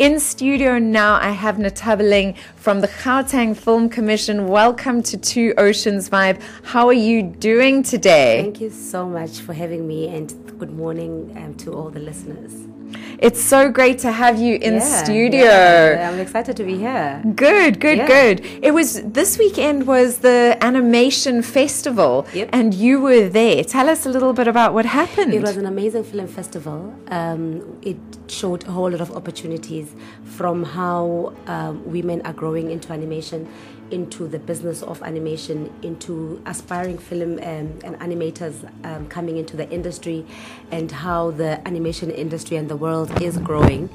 In studio now, I have Nthabeleng from the Gauteng Film Commission. Welcome to Two Oceans Vibe. How are you doing today? Thank you so much for having me, and good morning um, to all the listeners. It's so great to have you in Yeah, studio. yeah, I'm excited to be here. Good, good, Yeah. good. It was this weekend was the animation festival, Yep. and you were there. Tell us a little bit about what happened. It was an amazing film festival. Um, it showed a whole lot of opportunities from how um, women are growing into animation, into the business of animation, into aspiring film um, and animators um, coming into the industry, and how the animation industry and the world is growing.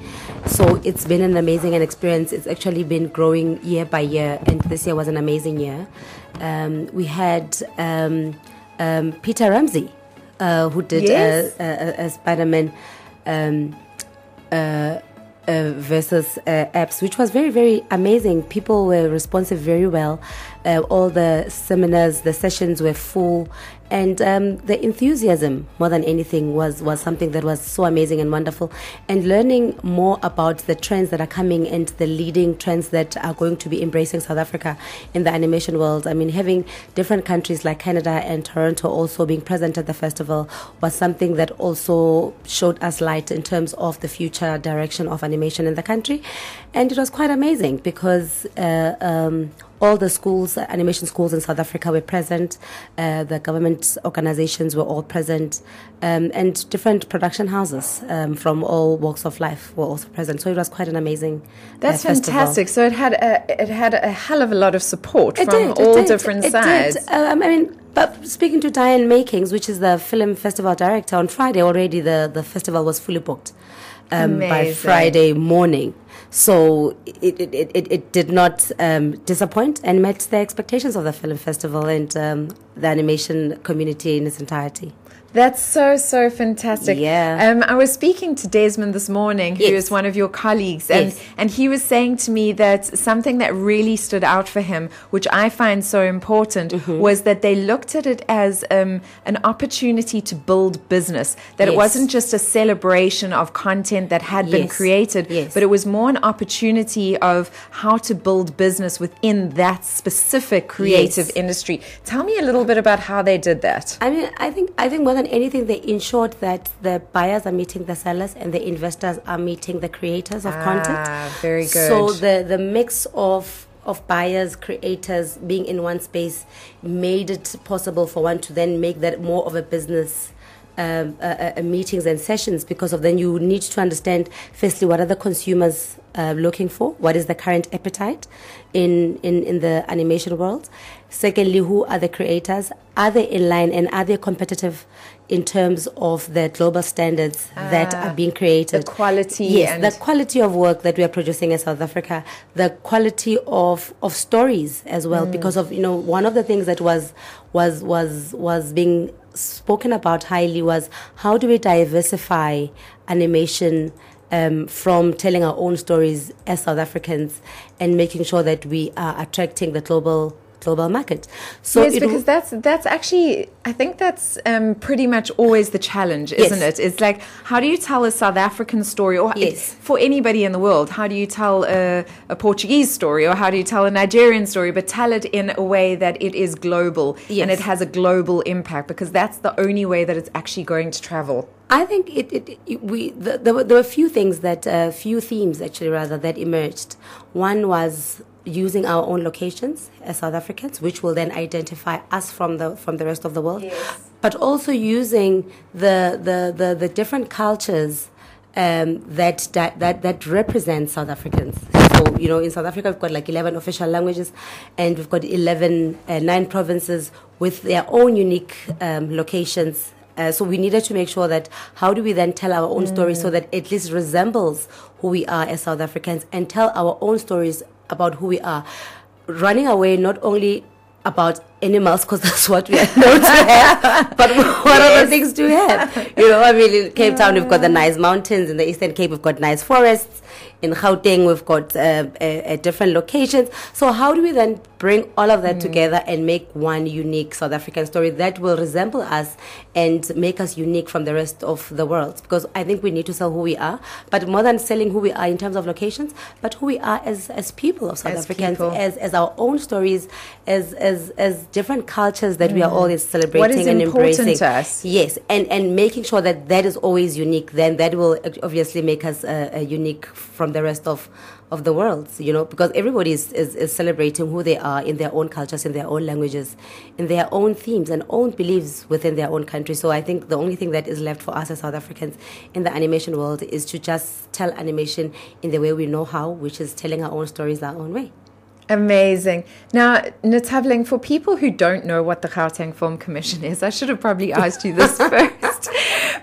So it's been an amazing experience. It's actually been growing year by year, and this year was an amazing year. Um, we had um, um, Peter Ramsey uh, who did Yes. uh, uh, uh, Spider Man um, uh, uh, versus uh, apps, which was very, very amazing. People were responsive very well. Uh, all the seminars, the sessions were full, and um, the enthusiasm, more than anything, was was something that was so amazing and wonderful. And learning more about the trends that are coming and the leading trends that are going to be embracing South Africa in the animation world. I mean, having different countries like Canada and Toronto also being present at the festival was something that also showed us light in terms of the future direction of animation in the country. And it was quite amazing because uh, um, all the schools, animation schools in South Africa were present, uh, the government organizations were all present, um, and different production houses um, from all walks of life were also present. So it was quite an amazing. uh, That's festival. fantastic. So it had a, it had a hell of a lot of support It from did, it all did, different it sides. Did. Um, I mean, but speaking to Diane Makings, which is the film festival director, on Friday already the, the festival was fully booked um, by Friday morning. So it, it, it, it, did not um, disappoint and met the expectations of the film festival and um, the animation community in its entirety. That's so so fantastic. Yeah. Um, I was speaking to Desmond this morning, who is Yes. one of your colleagues, and Yes. and he was saying to me that something that really stood out for him, which I find so important, Mm-hmm. was that they looked at it as um, an opportunity to build business. That it wasn't just a celebration of content that had been created, Yes. but it was more an opportunity of how to build business within that specific creative Yes. industry. Tell me a little bit about how they did that. I mean, I think I think more than anything, they ensured that the buyers are meeting the sellers and the investors are meeting the creators of content. Ah, very So the the mix of of buyers, creators being in one space made it possible for one to then make that more of a business. Um, uh, uh, uh, meetings and sessions because of then you need to understand firstly what are the consumers uh, looking for? What is the current appetite in, in in the animation world? Secondly who are the creators? Are they in line and are they competitive in terms of the global standards that Ah, are being created? the quality yes and- the quality of work that we are producing in South Africa, the quality of of stories as well, Mm. because of you know one of the things that was was was was being spoken about highly was how do we diversify animation. Um, from telling our own stories as South Africans and making sure that we are attracting the global global market. So yes, because that's that's actually I think that's um, pretty much always the challenge, isn't Yes. it? It's like how do you tell a South African story, or Yes. for anybody in the world, how do you tell a, a Portuguese story, or how do you tell a Nigerian story, but tell it in a way that it is global and it has a global impact, because that's the only way that it's actually going to travel. I think it, it, it we the, there, were, there were a few things that uh, few themes actually rather that emerged. One was using our own locations as South Africans, which will then identify us from the from the rest of the world. But also using the the the, the different cultures um, that, that that that represent South Africans. So you know, in South Africa, we've got like eleven official languages, and we've got eleven uh, nine provinces with their own unique um, locations. Uh, so we needed to make sure that how do we then tell our own story so that at least resembles who we are as South Africans and tell our own stories about who we are, running away not only about animals because that's what we are known to have. But what other things do we have? You know, I mean, in Cape Town we've got the nice mountains. In the Eastern Cape we've got nice forests. In Gauteng we've got uh, different locations. So how do we then bring all of that mm. together and make one unique South African story that will resemble us and make us unique from the rest of the world. Because I think we need to sell who we are, but more than selling who we are in terms of locations, but who we are as, as people of South as Africans, as, as our own stories, as, as, as different cultures that mm. we are mm. always celebrating and embracing. Yes, and, and making sure that that is always unique, then that will obviously make us uh, uh, unique from the rest of of the world, you know, because everybody is, is, is, celebrating who they are Uh, in their own cultures, in their own languages, in their own themes and own beliefs within their own country. So I think the only thing that is left for us as South Africans in the animation world is to just tell animation in the way we know how, which is telling our own stories our own way. Amazing. Now, Nthabeleng, for people who don't know what the Gauteng Film Commission is, I should have probably asked you this first.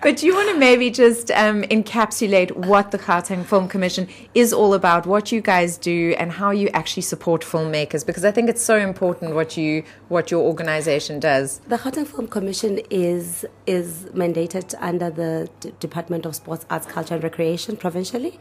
But do you want to maybe just um, encapsulate what the Gauteng Film Commission is all about, what you guys do, and how you actually support filmmakers? Because I think it's so important what you what your organization does. The Gauteng Film Commission is is mandated under the D- Department of Sports, Arts, Culture, and Recreation provincially,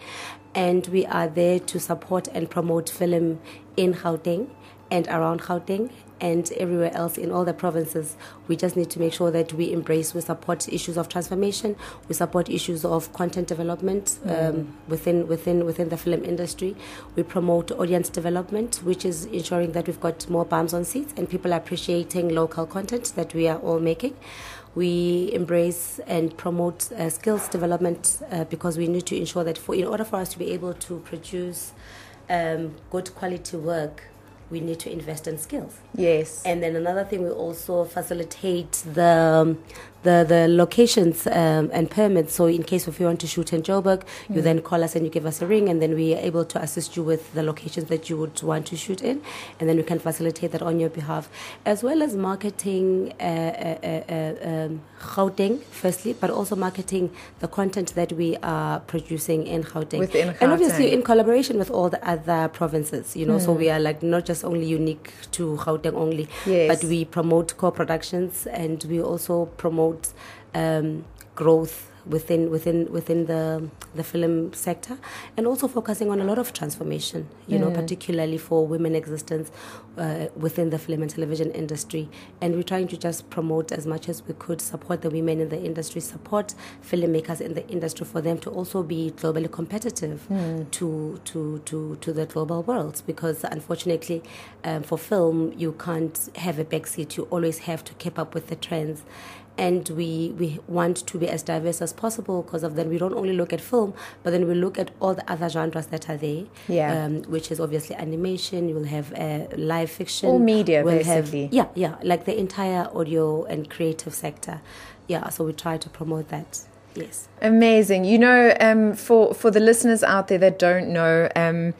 and we are there to support and promote film in Gauteng and around Gauteng and everywhere else in all the provinces. We just need to make sure that we embrace, we support issues of transformation, we support issues of content development mm. um, within within within the film industry. We promote audience development, which is ensuring that we've got more bums on seats and people appreciating local content that we are all making. We embrace and promote uh, skills development uh, because we need to ensure that for in order for us to be able to produce um, good quality work, we need to invest in skills. Yes. And then another thing, we also facilitate the the, the locations um, and permits. So in case if you want to shoot in Joburg, mm. you then call us and you give us a ring, and then we are able to assist you with the locations that you would want to shoot in, and then we can facilitate that on your behalf, as well as marketing uh, uh, uh, um, Gauteng firstly, but also marketing the content that we are producing in Gauteng, Within Gauteng. and obviously in collaboration with all the other provinces. You know, mm. so we are like not just only unique to Gauteng only, yes. but we promote co-productions and we also promote promote um, growth within within within the the film sector, and also focusing on a lot of transformation. You mm. know, particularly for women existence uh, within the film and television industry. And we're trying to just promote as much as we could, support the women in the industry, support filmmakers in the industry for them to also be globally competitive mm. to to to to the global world. Because unfortunately, um, for film, you can't have a backseat. You always have to keep up with the trends and we, we want to be as diverse as possible because of then we don't only look at film but then we look at all the other genres that are there. Yeah. Um, which is obviously animation you will have uh, live fiction. All media we'll basically. Have, yeah yeah like the entire audio and creative sector. Yeah so we try to promote that. Yes. Amazing. You know um, for for the listeners out there that don't know um,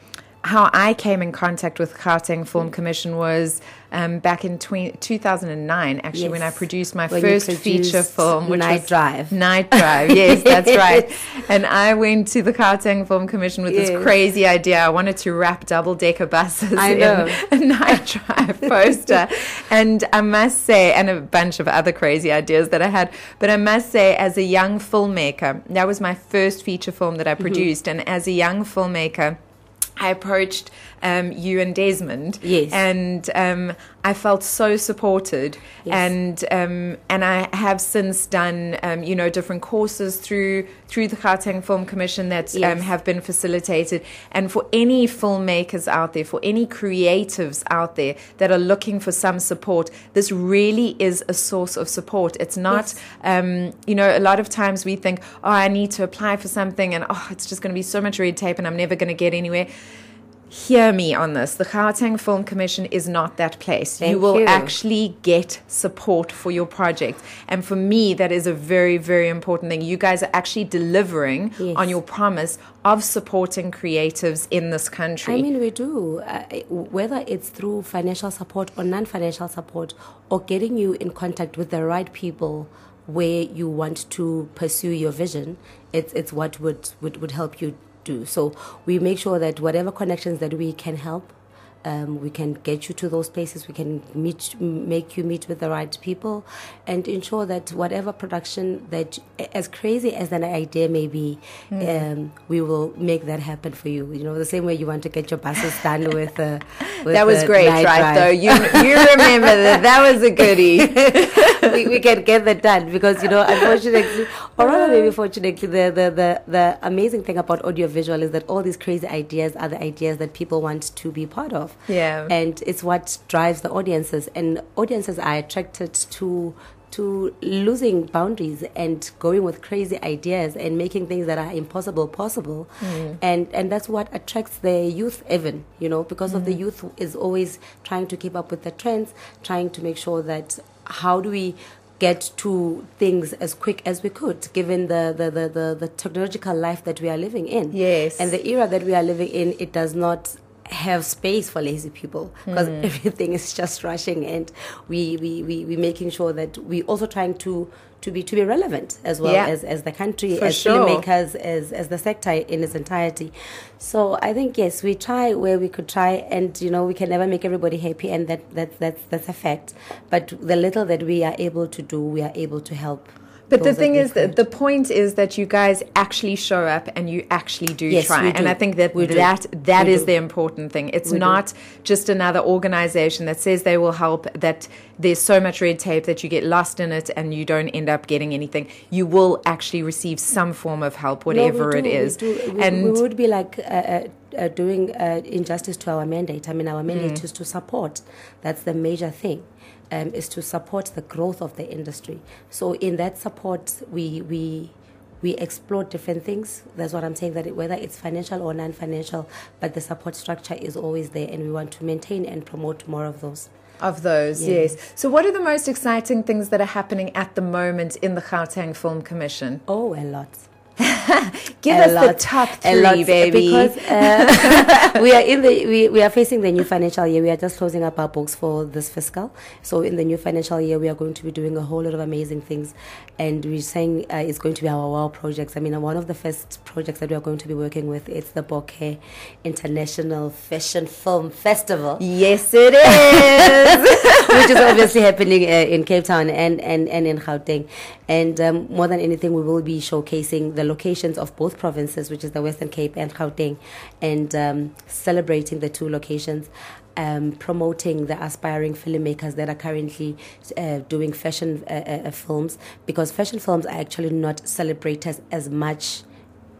how I came in contact with Gauteng Film Commission was um, back in 20, 2009, actually, yes. when I produced my when first feature film, which Night was Drive. Night Drive, yes, that's right. And I went to the Gauteng Film Commission with yes. this crazy idea. I wanted to wrap double decker buses in a Night Drive poster. and I must say, and a bunch of other crazy ideas that I had, but I must say, as a young filmmaker, that was my first feature film that I mm-hmm. produced. Mm-hmm. And as a young filmmaker, I approached um, you and Desmond. Yes. And um, I felt so supported. Yes. And um, and I have since done um, you know different courses through through the Gauteng Film Commission that um, have been facilitated. And for any filmmakers out there, for any creatives out there that are looking for some support, this really is a source of support. It's not yes. Um, you know a lot of times we think oh I need to apply for something and oh it's just going to be so much red tape and I'm never going to get anywhere hear me on this. The Gauteng Film Commission is not that place. Thank you will you. actually get support for your project. And for me, that is a very, very important thing. You guys are actually delivering yes. on your promise of supporting creatives in this country. I mean, we do. Uh, whether it's through financial support or non financial support, or getting you in contact with the right people where you want to pursue your vision, it's, it's what would, would, would help you do. So we make sure that whatever connections that we can help Um, we can get you to those places. We can meet, make you meet with the right people, and ensure that whatever production that, as crazy as an idea may be, mm. um, we will make that happen for you. You know, the same way you want to get your buses done with. Uh, with that was great, right? Drive. Though you you remember that that was a goodie. We, we can get that done because you know, unfortunately, or rather maybe fortunately, the, the the the amazing thing about audiovisual is that all these crazy ideas are the ideas that people want to be part of. Yeah. And it's what drives the audiences. And audiences are attracted to to losing boundaries and going with crazy ideas and making things that are impossible possible mm. and and that's what attracts the youth even you know because mm. of the mm. youth is always trying to keep up with the trends trying to make sure that how do we get to things as quick as we could, given the, the, the, the, the technological life that we are living in. Yes. And the era that we are living in, it does not have space for lazy people because mm. everything is just rushing and we, we, we, we making sure that we also trying to to be to be relevant as well yeah. as, as the country, For as sure. filmmakers, as as the sector in its entirety. So I think yes, we try where we could try, and you know we can never make everybody happy, and that that that's that's a fact. But the little that we are able to do, we are able to help but the thing is, that the point is that you guys actually show up and you actually do yes, try. Do. And I think that we that that is the important thing. It's we not do. just another organization that says they will help. That there's so much red tape that you get lost in it and you don't end up getting anything. You will actually receive some form of help, whatever no, it is. We, and we would be like. Uh, uh, uh, doing uh, injustice to our mandate. I mean, our mandate mm. is to support. That's the major thing um, is to support the growth of the industry. So in that support, we we we explore different things. That's what I'm saying. That it, whether it's financial or non-financial, but the support structure is always there, and we want to maintain and promote more of those. Of those, yes. yes. So, what are the most exciting things that are happening at the moment in the Gauteng Film Commission? Oh, a lot. Give us lot, the top three, lot, baby. Because uh, we are in the we, we are facing the new financial year. We are just closing up our books for this fiscal. So in the new financial year, we are going to be doing a whole lot of amazing things, and we're saying uh, it's going to be our wow projects. I mean, one of the first projects that we are going to be working with it's the Bokeh International Fashion Film Festival. Yes, it is, which is obviously happening uh, in Cape Town and and and in Gauteng. And um, more than anything, we will be showcasing the locations of both provinces, which is the Western Cape and Gauteng, and um, celebrating the two locations. Um, promoting the aspiring filmmakers that are currently uh, doing fashion uh, uh, films because fashion films are actually not celebrated as much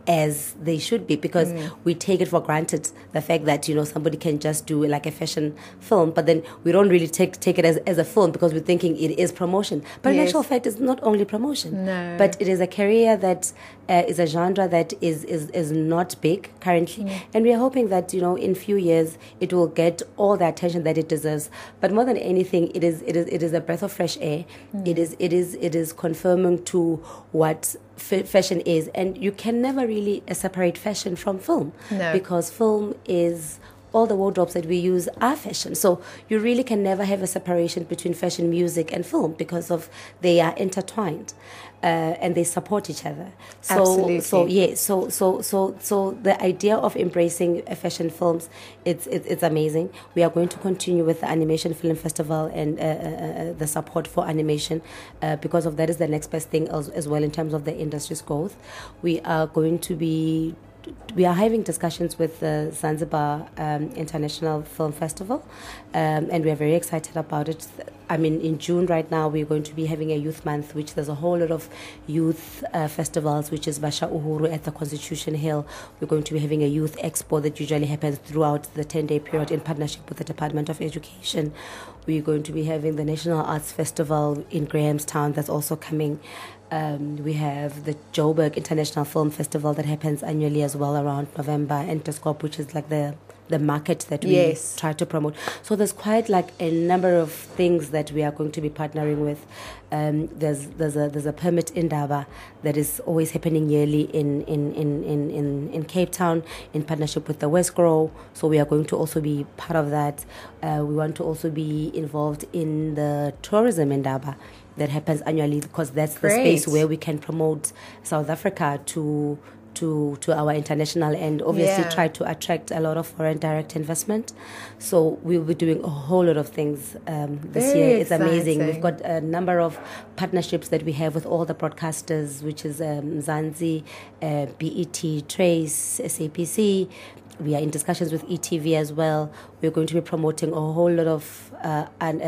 as they should be because mm. we take it for granted the fact that you know somebody can just do like a fashion film but then we don't really take take it as, as a film because we're thinking it is promotion but yes. in actual fact it's not only promotion no. but it is a career that uh, is a genre that is, is is not big currently mm. and we are hoping that you know in few years it will get all the attention that it deserves but more than anything it is it is it is a breath of fresh air mm. it is it is it is confirming to what f- fashion is, and you can never really separate fashion from film no. because film is all the wardrobes that we use are fashion. So you really can never have a separation between fashion, music, and film because of they are intertwined. Uh, and they support each other. So, Absolutely. So yeah. So so so so the idea of embracing fashion films, it's it's, it's amazing. We are going to continue with the animation film festival and uh, uh, uh the support for animation, uh, because of that is the next best thing as, as well in terms of the industry's growth. We are going to be we are having discussions with the Zanzibar um, International Film Festival, um, and we are very excited about it. I mean, in June right now, we're going to be having a youth month, which there's a whole lot of youth uh, festivals, which is Basha Uhuru at the Constitution Hill. We're going to be having a youth expo that usually happens throughout the 10 day period in partnership with the Department of Education. We're going to be having the National Arts Festival in Grahamstown that's also coming. Um, we have the Joburg International Film Festival that happens annually as well around November, and Interscope, which is like the the market that we yes. try to promote. So there's quite like a number of things that we are going to be partnering with. Um, there's there's a there's a permit indaba that is always happening yearly in in, in, in, in, in Cape Town in partnership with the Wesgro. So we are going to also be part of that. Uh, we want to also be involved in the tourism indaba that happens annually because that's Great. the space where we can promote South Africa to to to our international and obviously Yeah. try to attract a lot of foreign direct investment. So we'll be doing a whole lot of things um, this Very year. It's amazing. We've got a number of partnerships that we have with all the broadcasters, which is um, Zanzi, uh, BET, Trace, SABC. We are in discussions with ETV as well. We're going to be promoting a whole lot of uh, and,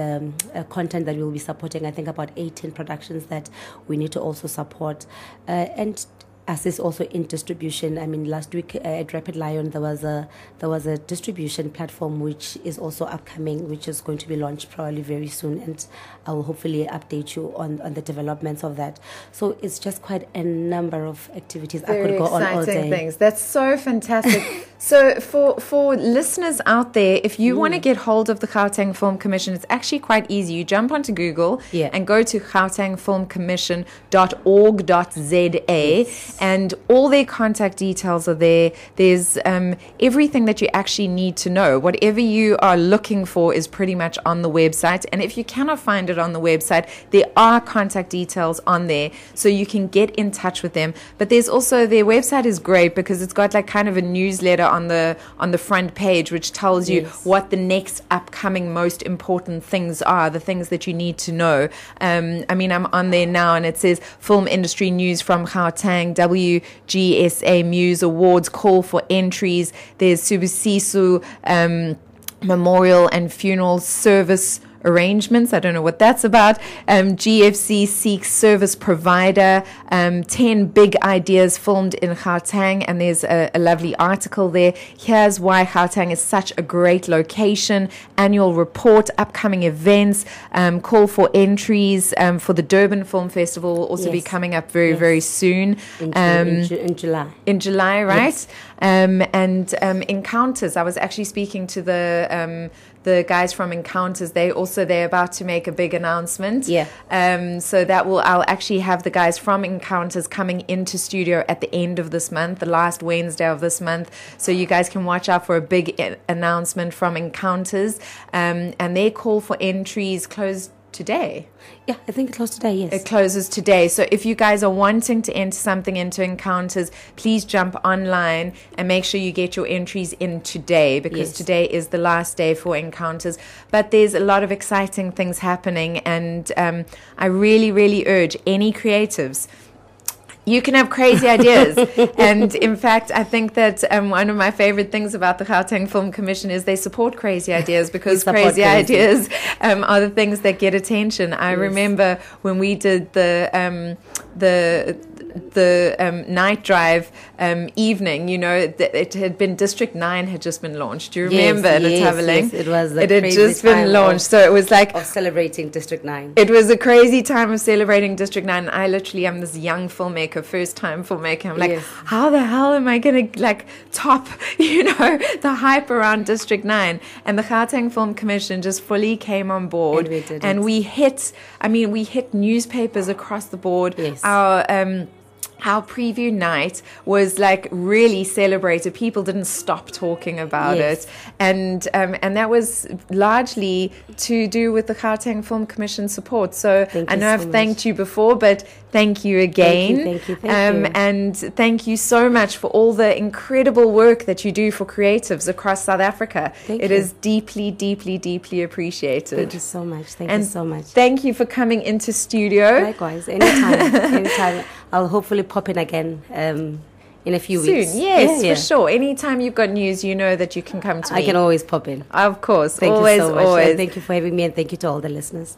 um, content that we'll be supporting. I think about 18 productions that we need to also support. Uh, and assist also in distribution. I mean, last week at Rapid Lion there was a there was a distribution platform which is also upcoming, which is going to be launched probably very soon, and I will hopefully update you on, on the developments of that. So it's just quite a number of activities I could go on all day. things. That's so fantastic. so for for listeners out there, if you Mm. want to get hold of the Gauteng Film Commission, it's actually quite easy. You jump onto Google Yeah. and go to gautengfilmcommission.org.za and all their contact details are there. There's um, everything that you actually need to know. Whatever you are looking for is pretty much on the website. And if you cannot find it on the website, there are contact details on there so you can get in touch with them. But there's also their website is great because it's got like kind of a newsletter on the on the front page which tells you Yes. what the next upcoming most important things are, the things that you need to know. Um, I mean, I'm on there now and it says film industry news from Gauteng, WGSA Muse Awards call for entries. There's Subisisu um, Memorial and Funeral Service arrangements. I don't know what that's about. Um, GFC seeks service provider. Um, 10 big ideas filmed in Gauteng. And there's a, a lovely article there. Here's why Gauteng is such a great location. Annual report, upcoming events, um, call for entries um, for the Durban Film Festival will also be coming up very, Yes. very soon. In, Um, in, Ju- in July. in July, right? Um, and um, Encounters. I was actually speaking to the um, the guys from Encounters. They also they're about to make a big announcement. Yeah. Um, so that will I'll actually have the guys from Encounters coming into studio at the end of this month, the last Wednesday of this month. So you guys can watch out for a big a- announcement from Encounters. Um, and their call for entries closed today. Yeah, I think it closed today. Yes. It closes today. So if you guys are wanting to enter something into encounters, please jump online and make sure you get your entries in today because Yes. today is the last day for encounters. But there's a lot of exciting things happening, and um, I really, really urge any creatives you can have crazy ideas. and in fact, I think that um, one of my favorite things about the Gauteng Film Commission is they support crazy ideas because crazy, crazy. ideas um, are the things that get attention. I remember when we did the um, the the um, night drive um, evening. You know, th- it had been District Nine had just been launched. Do you remember yes, Thabeleng? yes, it was It had just been launched, of- so it was like of celebrating District Nine. it was a crazy time of celebrating District 9. I literally am this young filmmaker, first time filmmaker. I'm like, Yes. how the hell am I going to like top, you know, the hype around District 9? And the Gauteng Film Commission just fully came on board. And we did and we hit, I mean, we hit newspapers across the board. Yes. Our, um, our preview night was like really celebrated. People didn't stop talking about Yes. it, and um, and that was largely to do with the Gauteng Film Commission support. So Thank I know so I've much. thanked you before, but thank you again. thank you, thank um, you. And thank you so much for all the incredible work that you do for creatives across South Africa. Thank It you. is deeply, deeply, deeply appreciated. Thank you so much. Thank and you so much. Thank you for coming into studio. Likewise, anytime, anytime. I'll hopefully pop in again um, in a few Soon, weeks. yes, Yeah, for sure. Anytime you've got news, you know that you can come to I me. I can always pop in. Of course, Thank always, you so much. always. And thank you for having me, and thank you to all the listeners.